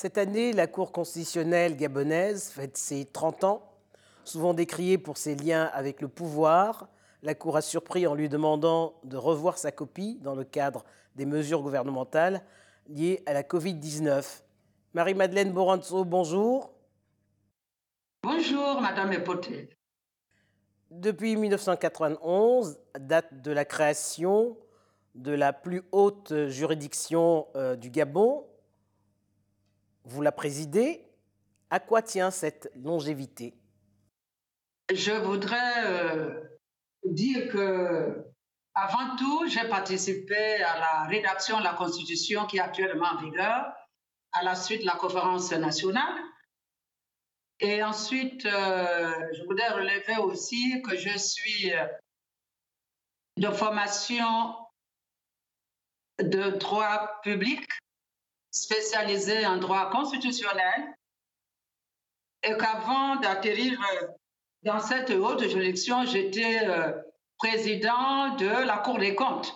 Cette année, la Cour constitutionnelle gabonaise fête ses 30 ans. Souvent décriée pour ses liens avec le pouvoir, la Cour a surpris en lui demandant de revoir sa copie dans le cadre des mesures gouvernementales liées à la Covid-19. Marie-Madeleine Boranzo, bonjour. Bonjour, Madame Epoté. Depuis 1991, date de la création de la plus haute juridiction euh, du Gabon, vous la présidez. À quoi tient cette longévité? Je voudrais euh, dire que, avant tout, j'ai participé à la rédaction de la Constitution qui est actuellement en vigueur, à la suite de la conférence nationale. Et ensuite, euh, je voudrais relever aussi que je suis euh, de formation de droit public spécialisé en droit constitutionnel et qu'avant d'atterrir euh, dans cette haute juridiction, j'étais euh, président de la Cour des comptes.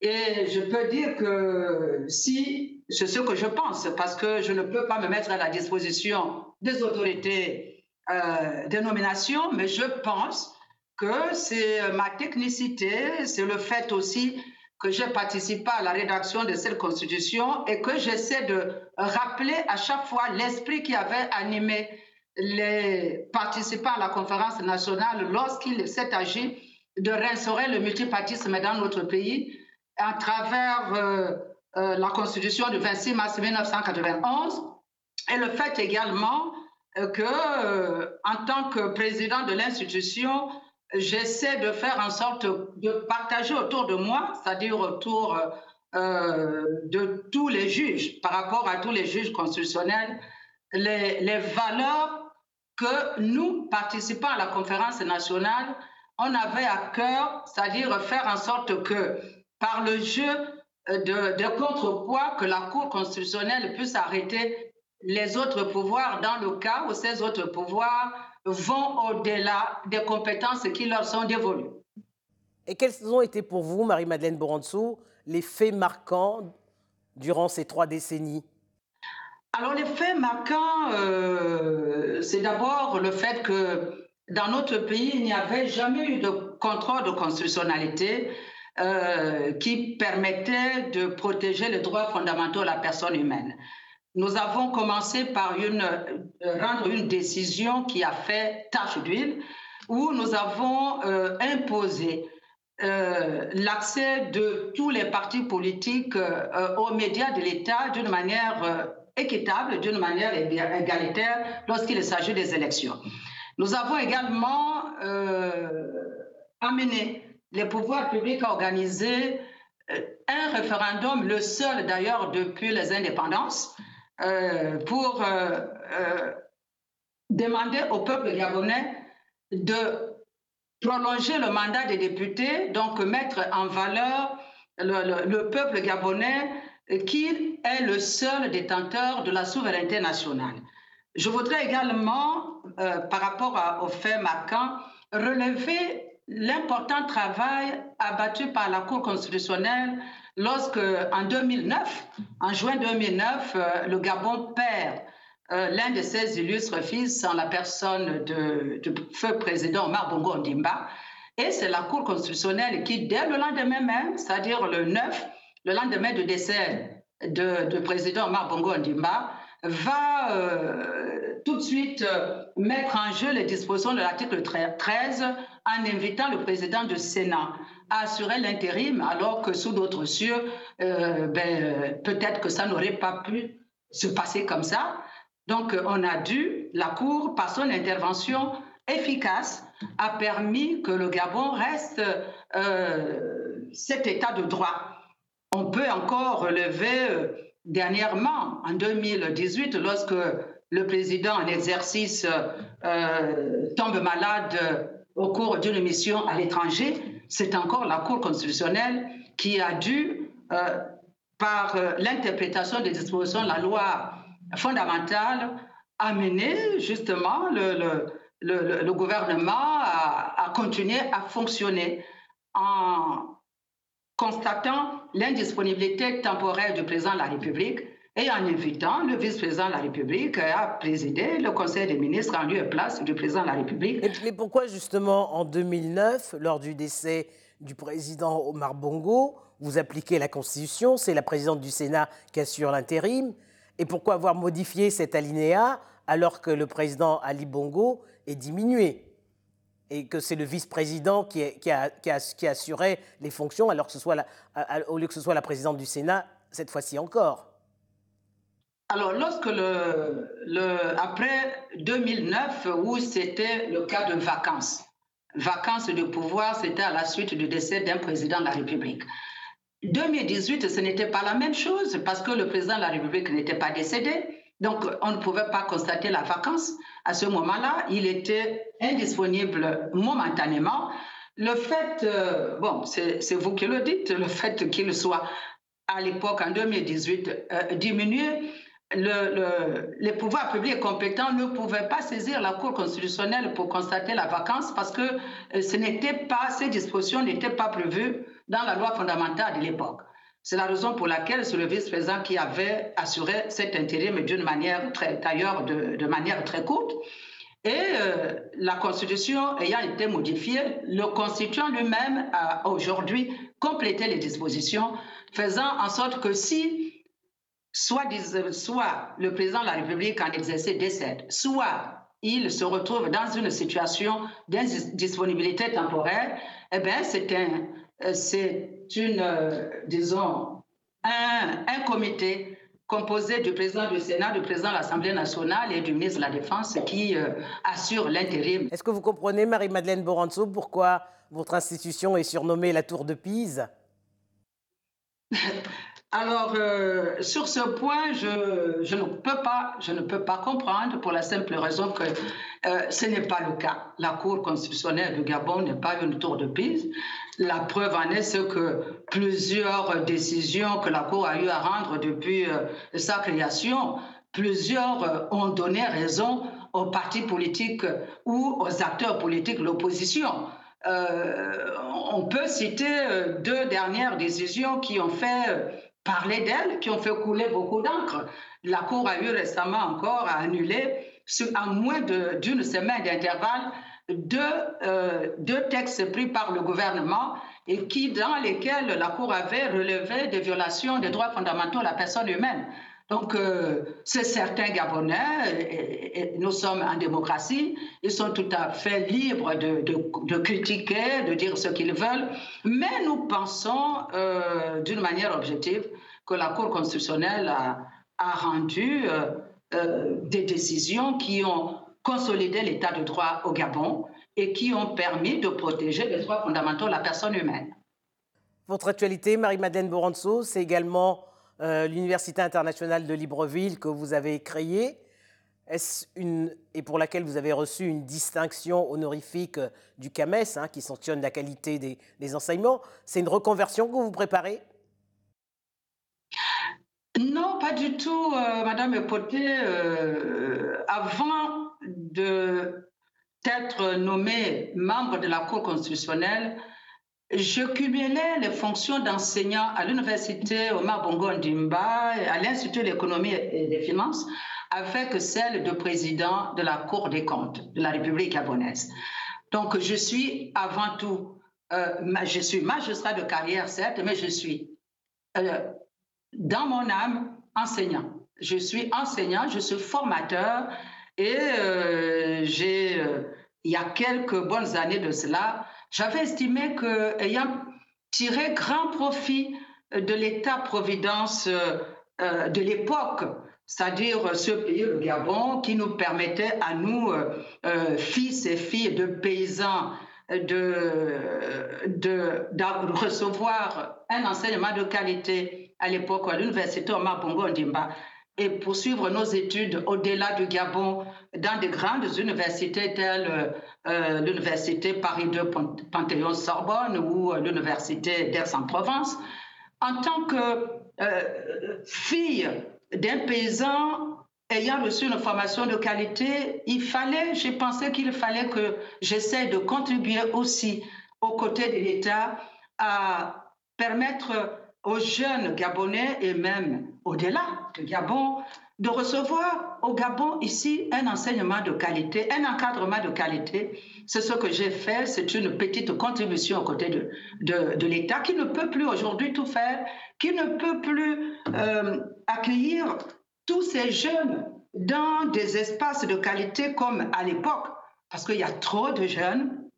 Et je peux dire que si, c'est ce que je pense, parce que je ne peux pas me mettre à la disposition des autorités euh, de nomination, mais je pense que c'est ma technicité, c'est le fait aussi que j'ai participé à la rédaction de cette constitution et que j'essaie de rappeler à chaque fois l'esprit qui avait animé les participants à la conférence nationale lorsqu'il s'est agi de réinstaurer le multipartisme dans notre pays à travers euh, euh, la constitution du 26 mars 1991 et le fait également euh, que, en tant que président de l'institution, j'essaie de faire en sorte de partager autour de moi, c'est-à-dire autour euh, de tous les juges, par rapport à tous les juges constitutionnels, les, valeurs que nous, participants à la conférence nationale, on avait à cœur, c'est-à-dire faire en sorte que par le jeu de, de contrepoids, que la Cour constitutionnelle puisse arrêter les autres pouvoirs dans le cas où ces autres pouvoirs vont au-delà des compétences qui leur sont dévolues. Et quels ont été pour vous, Marie-Madeleine Boranzou, les faits marquants durant ces trois décennies? Alors les faits marquants, euh, c'est d'abord le fait que dans notre pays, il n'y avait jamais eu de contrôle de constitutionnalité euh, qui permettait de protéger les droits fondamentaux de la personne humaine nous avons commencé par euh, rendre une décision qui a fait tache d'huile, où nous avons euh, imposé euh, l'accès de tous les partis politiques aux médias de l'État d'une manière équitable, d'une manière égalitaire lorsqu'il s'agit des élections. Nous avons également amené les pouvoirs publics à organiser un référendum, le seul d'ailleurs depuis les indépendances, pour euh, euh, demander au peuple gabonais de prolonger le mandat des députés, donc mettre en valeur le, le, le peuple gabonais qui est le seul détenteur de la souveraineté nationale. Je voudrais également, euh, par rapport à, au fait marquant, relever l'important travail abattu par la Cour constitutionnelle lorsque, en 2009, en juin 2009, euh, le Gabon perd euh, l'un de ses illustres fils en la personne de, de feu président Omar Bongo Ondimba. Et c'est la Cour constitutionnelle qui, dès le lendemain même, c'est-à-dire le 9, le lendemain du décès de, de président Omar Bongo Ondimba, va euh, tout de suite euh, mettre en jeu les dispositions de l'article 13 en invitant le président du Sénat à assurer l'intérim, alors que sous d'autres cieux, euh, ben, peut-être que ça n'aurait pas pu se passer comme ça. Donc, on a dû, la Cour, par son intervention efficace, a permis que le Gabon reste euh, cet état de droit. On peut encore relever euh, dernièrement, en 2018, lorsque le président en exercice euh, tombe malade au cours d'une mission à l'étranger, c'est encore la Cour constitutionnelle qui a dû, euh, par euh, l'interprétation des dispositions de la loi fondamentale, amener justement le, gouvernement à, continuer à fonctionner en constatant l'indisponibilité temporaire du président de la République et en invitant le vice-président de la République à présider le Conseil des ministres en lieu et place du président de la République. Mais, pourquoi justement en 2009, lors du décès du président Omar Bongo, vous appliquez la Constitution, c'est la présidente du Sénat qui assure l'intérim, et pourquoi avoir modifié cet alinéa alors que le président Ali Bongo est diminué et que c'est le vice-président qui, assurait les fonctions au lieu que ce soit la présidente du Sénat cette fois-ci encore? Alors, lorsque le, le, après 2009, où c'était le cas de vacances, vacances de pouvoir, c'était à la suite du décès d'un président de la République. 2018, ce n'était pas la même chose parce que le président de la République n'était pas décédé. Donc, on ne pouvait pas constater la vacance. À ce moment-là, il était indisponible momentanément. Le fait, euh, bon, c'est vous qui le dites, le fait qu'il soit à l'époque, en 2018, euh, diminué, le, les pouvoirs publics compétents ne pouvaient pas saisir la Cour constitutionnelle pour constater la vacance parce que euh, ce n'était pas, ces dispositions n'étaient pas prévues dans la loi fondamentale de l'époque. C'est la raison pour laquelle c'est le vice-président qui avait assuré cet intérim d'une manière très, d'ailleurs de, de, manière très courte. Et euh, la Constitution ayant été modifiée, le constituant lui-même a aujourd'hui complété les dispositions, faisant en sorte que si soit, soit le président de la République en exercice décède, soit il se retrouve dans une situation d'indisponibilité temporaire, eh bien, c'est un, euh, c'est une, euh, disons, un, un, comité composé du président du Sénat, du président de l'Assemblée nationale et du ministre de la Défense qui euh, assure l'intérim. Est-ce que vous comprenez, Marie-Madeleine Boranzo, pourquoi votre institution est surnommée la Tour de Pise? Alors, euh, sur ce point, je, je, ne peux pas, je ne peux pas comprendre pour la simple raison que euh, ce n'est pas le cas. La Cour constitutionnelle du Gabon n'est pas une tour de pise. La preuve en est ce que plusieurs décisions que la Cour a eu à rendre depuis euh, sa création, plusieurs euh, ont donné raison aux partis politiques ou aux acteurs politiques de l'opposition. Euh, on peut citer deux dernières décisions qui ont fait parler d'elle, qui ont fait couler beaucoup d'encre. La Cour a eu récemment encore à annuler, en moins d'une semaine d'intervalle, deux, euh, deux textes pris par le gouvernement et qui, dans lesquels la Cour avait relevé des violations des droits fondamentaux de la personne humaine. Donc, euh, c'est certains Gabonais, nous sommes en démocratie, ils sont tout à fait libres de, de, critiquer, de dire ce qu'ils veulent, mais nous pensons euh, d'une manière objective que la Cour constitutionnelle a, a rendu euh des décisions qui ont consolidé l'état de droit au Gabon et qui ont permis de protéger les droits fondamentaux de la personne humaine. Votre actualité, Marie-Madeleine Boranzo, c'est également euh, l'Université internationale de Libreville que vous avez créée, et pour laquelle vous avez reçu une distinction honorifique du CAMES, hein, qui sanctionne la qualité des, enseignements? C'est une reconversion que vous préparez? Non, pas du tout, euh, Madame Poté. Euh, avant d'être nommée membre de la Cour constitutionnelle, je cumulais les fonctions d'enseignant à l'université Omar Bongo Ndimba, à l'Institut d'économie et des finances, avec celle de président de la Cour des comptes de la République gabonaise. Donc, je suis avant tout, euh, je suis magistrat de carrière, certes, mais je suis euh, dans mon âme enseignant. Je suis enseignant, je suis formateur et euh, j'ai, il y a quelques bonnes années de cela, j'avais estimé qu'ayant tiré grand profit de l'État-providence euh, euh, de l'époque, c'est-à-dire ce pays, le Gabon, qui nous permettait à nous, euh, fils et filles de paysans, de, de, de, recevoir un enseignement de qualité. À l'époque à l'université Omar Bongo Ndimba et poursuivre nos études au-delà du Gabon dans de grandes universités telles euh, l'université Paris 2 Panthéon-Sorbonne ou euh, l'université d'Aix-en-Provence. En tant que euh, fille d'un paysan ayant reçu une formation de qualité, il fallait, j'ai pensé qu'il fallait que j'essaie de contribuer aussi aux côtés de l'État à permettre aux jeunes Gabonais et même au-delà de Gabon de recevoir au Gabon ici un enseignement de qualité, un encadrement de qualité. C'est ce que j'ai fait. C'est une petite contribution aux côtés de, de, de l'État qui ne peut plus aujourd'hui tout faire, qui ne peut plus euh, accueillir tous ces jeunes dans des espaces de qualité comme à l'époque, parce qu'il y a trop de jeunes,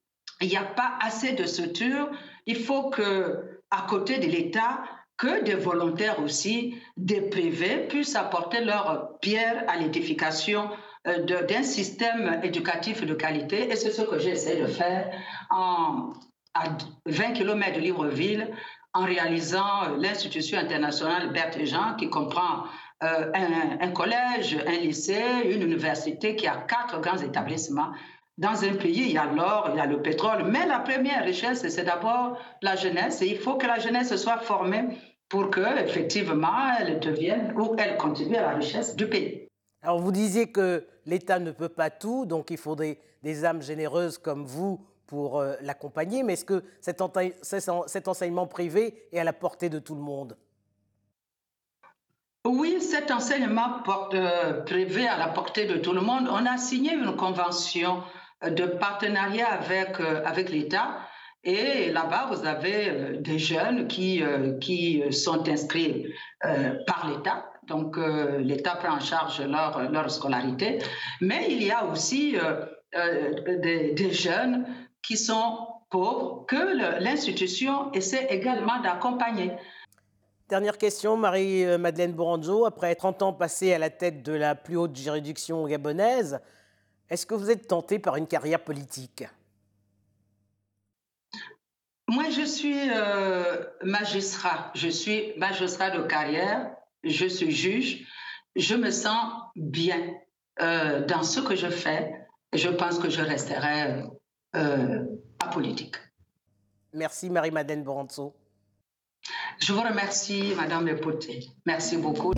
il n'y a pas assez de structures. Il faut que, à côté de l'État, que des volontaires aussi, des privés, puissent apporter leur pierre à l'édification euh, d'un système éducatif de qualité. Et c'est ce que j'essaie de faire à 20 km de Libreville en réalisant euh, l'institution internationale Berthe-Jean qui comprend euh, un, collège, un lycée, une université qui a quatre grands établissements. Dans un pays, il y a l'or, il y a le pétrole, mais la première richesse, c'est d'abord la jeunesse. Et il faut que la jeunesse soit formée pour que effectivement elle devienne ou elle contribue à la richesse du pays. Alors vous disiez que l'État ne peut pas tout, donc il faudrait des âmes généreuses comme vous pour euh, l'accompagner, mais est-ce que cet, cet, enseignement privé est à la portée de tout le monde? Oui, cet enseignement porte, euh, privé à la portée de tout le monde. On a signé une convention de partenariat avec, euh, avec l'État et là-bas, vous avez euh, des jeunes qui, euh, qui sont inscrits par l'État. Donc, l'État prend en charge leur, leur scolarité. Mais il y a aussi des, jeunes qui sont pauvres que l'institution essaie également d'accompagner. Dernière question, Marie-Madeleine Boranjo. Après 30 ans passés à la tête de la plus haute juridiction gabonaise, est-ce que vous êtes tenté par une carrière politique? Moi, je suis euh, magistrat. Je suis magistrat de carrière. Je suis juge. Je me sens bien euh, dans ce que je fais. Je pense que je resterai euh, apolitique. Merci, Marie-Madeleine Boranzo. Je vous remercie, Madame Lepoté. Merci beaucoup.